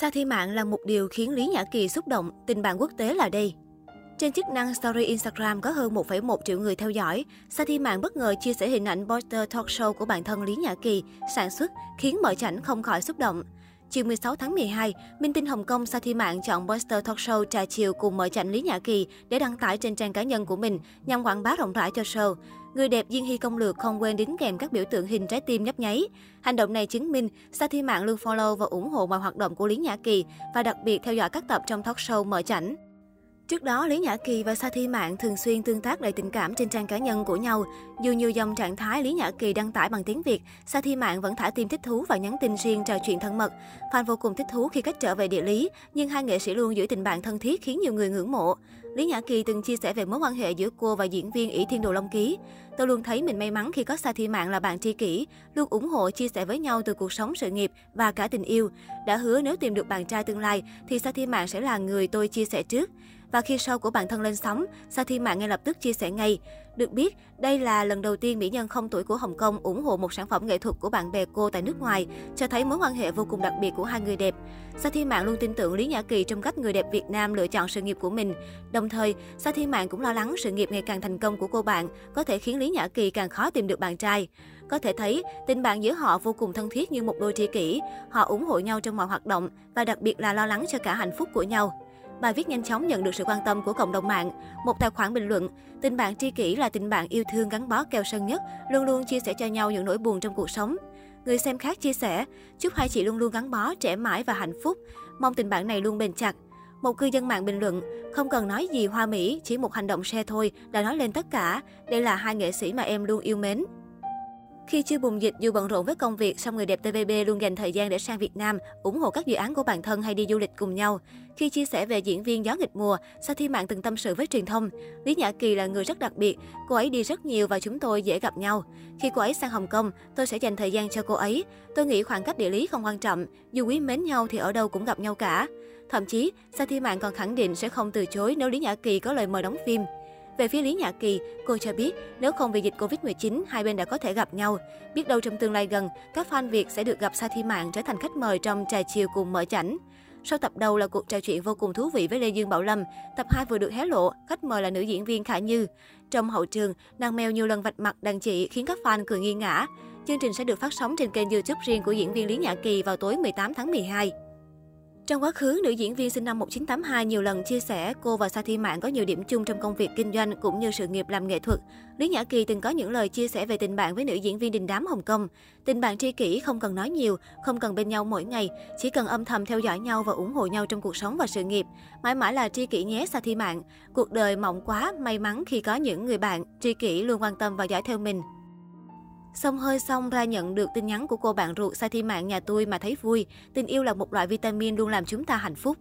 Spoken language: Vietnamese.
Sa thi mạng là một điều khiến Lý Nhã Kỳ xúc động, tình bạn quốc tế là đây. Trên chức năng Story Instagram có hơn 1,1 triệu người theo dõi, Sa Thi Mạng bất ngờ chia sẻ hình ảnh poster talk show của bản thân Lý Nhã Kỳ, sản xuất, khiến mọi chảnh không khỏi xúc động. Chiều 16 tháng 12, minh tinh Hồng Kông Sa Thi Mạng chọn poster talk show trà chiều cùng mở chảnh Lý Nhã Kỳ để đăng tải trên trang cá nhân của mình nhằm quảng bá rộng rãi cho show. Người đẹp Diên Hy công lược không quên đính kèm các biểu tượng hình trái tim nhấp nháy. Hành động này chứng minh Sa Thi Mạng luôn follow và ủng hộ mọi hoạt động của Lý Nhã Kỳ và đặc biệt theo dõi các tập trong talk show mở chảnh. Trước đó, Lý Nhã Kỳ và Sa Thi Mạng thường xuyên tương tác đầy tình cảm trên trang cá nhân của nhau. Dù nhiều dòng trạng thái Lý Nhã Kỳ đăng tải bằng tiếng Việt, Sa Thi Mạng vẫn thả tim thích thú và nhắn tin riêng trò chuyện thân mật. Fan vô cùng thích thú khi cách trở về địa lý, nhưng hai nghệ sĩ luôn giữ tình bạn thân thiết khiến nhiều người ngưỡng mộ. Lý Nhã Kỳ từng chia sẻ về mối quan hệ giữa cô và diễn viên ỷ Thiên Đồ Long Ký. Tôi luôn thấy mình may mắn khi có Sa Thi Mạng là bạn tri kỷ, luôn ủng hộ chia sẻ với nhau từ cuộc sống sự nghiệp và cả tình yêu. Đã hứa nếu tìm được bạn trai tương lai thì Sa Thi Mạng sẽ là người tôi chia sẻ trước. Và khi show của bản thân lên sóng, Sa Thi Mạng ngay lập tức chia sẻ ngay. Được biết, đây là lần đầu tiên mỹ nhân không tuổi của Hồng Kông ủng hộ một sản phẩm nghệ thuật của bạn bè cô tại nước ngoài, cho thấy mối quan hệ vô cùng đặc biệt của hai người đẹp. Sa Thi Mạng luôn tin tưởng Lý Nhã Kỳ trong cách người đẹp Việt Nam lựa chọn sự nghiệp của mình. Đồng thời, Sa Thi Mạng cũng lo lắng sự nghiệp ngày càng thành công của cô bạn có thể khiến Lý Nhã Kỳ càng khó tìm được bạn trai. Có thể thấy, tình bạn giữa họ vô cùng thân thiết như một đôi tri kỷ. Họ ủng hộ nhau trong mọi hoạt động và đặc biệt là lo lắng cho cả hạnh phúc của nhau. Bài viết nhanh chóng nhận được sự quan tâm của cộng đồng mạng. Một tài khoản bình luận, tình bạn tri kỷ là tình bạn yêu thương gắn bó keo sơn nhất, luôn luôn chia sẻ cho nhau những nỗi buồn trong cuộc sống. Người xem khác chia sẻ, chúc hai chị luôn luôn gắn bó, trẻ mãi và hạnh phúc. Mong tình bạn này luôn bền chặt. Một cư dân mạng bình luận, không cần nói gì hoa mỹ, chỉ một hành động share thôi đã nói lên tất cả. Đây là hai nghệ sĩ mà em luôn yêu mến. Khi chưa bùng dịch, dù bận rộn với công việc, song người đẹp TVB luôn dành thời gian để sang Việt Nam, ủng hộ các dự án của bản thân hay đi du lịch cùng nhau. Khi chia sẻ về diễn viên Gió nghịch mùa, Sa Thi Mạng từng tâm sự với truyền thông. Lý Nhã Kỳ là người rất đặc biệt, cô ấy đi rất nhiều và chúng tôi dễ gặp nhau. Khi cô ấy sang Hồng Kông, tôi sẽ dành thời gian cho cô ấy. Tôi nghĩ khoảng cách địa lý không quan trọng, dù quý mến nhau thì ở đâu cũng gặp nhau cả. Thậm chí, Sa Thi Mạng còn khẳng định sẽ không từ chối nếu Lý Nhã Kỳ có lời mời đóng phim. Về phía Lý Nhã Kỳ, cô cho biết nếu không vì dịch Covid-19, hai bên đã có thể gặp nhau. Biết đâu trong tương lai gần, các fan Việt sẽ được gặp Sa Thi Mạng trở thành khách mời trong trà chiều cùng mở chảnh. Sau tập đầu là cuộc trò chuyện vô cùng thú vị với Lê Dương Bảo Lâm, tập 2 vừa được hé lộ, khách mời là nữ diễn viên Khả Như. Trong hậu trường, nàng mèo nhiều lần vạch mặt đàn chị khiến các fan cười nghi ngã. Chương trình sẽ được phát sóng trên kênh YouTube riêng của diễn viên Lý Nhã Kỳ vào tối 18 tháng 12. Trong quá khứ, nữ diễn viên sinh năm 1982 nhiều lần chia sẻ cô và Sa Thi Mạn có nhiều điểm chung trong công việc kinh doanh cũng như sự nghiệp làm nghệ thuật. Lý Nhã Kỳ từng có những lời chia sẻ về tình bạn với nữ diễn viên đình đám Hồng Kông. Tình bạn tri kỷ không cần nói nhiều, không cần bên nhau mỗi ngày, chỉ cần âm thầm theo dõi nhau và ủng hộ nhau trong cuộc sống và sự nghiệp. Mãi mãi là tri kỷ nhé Sa Thi Mạn. Cuộc đời mộng quá, may mắn khi có những người bạn tri kỷ luôn quan tâm và dõi theo mình. Xong hơi xong ra nhận được tin nhắn của cô bạn ruột sai Thi Mạng nhà tôi mà thấy vui. Tình yêu là một loại vitamin luôn làm chúng ta hạnh phúc.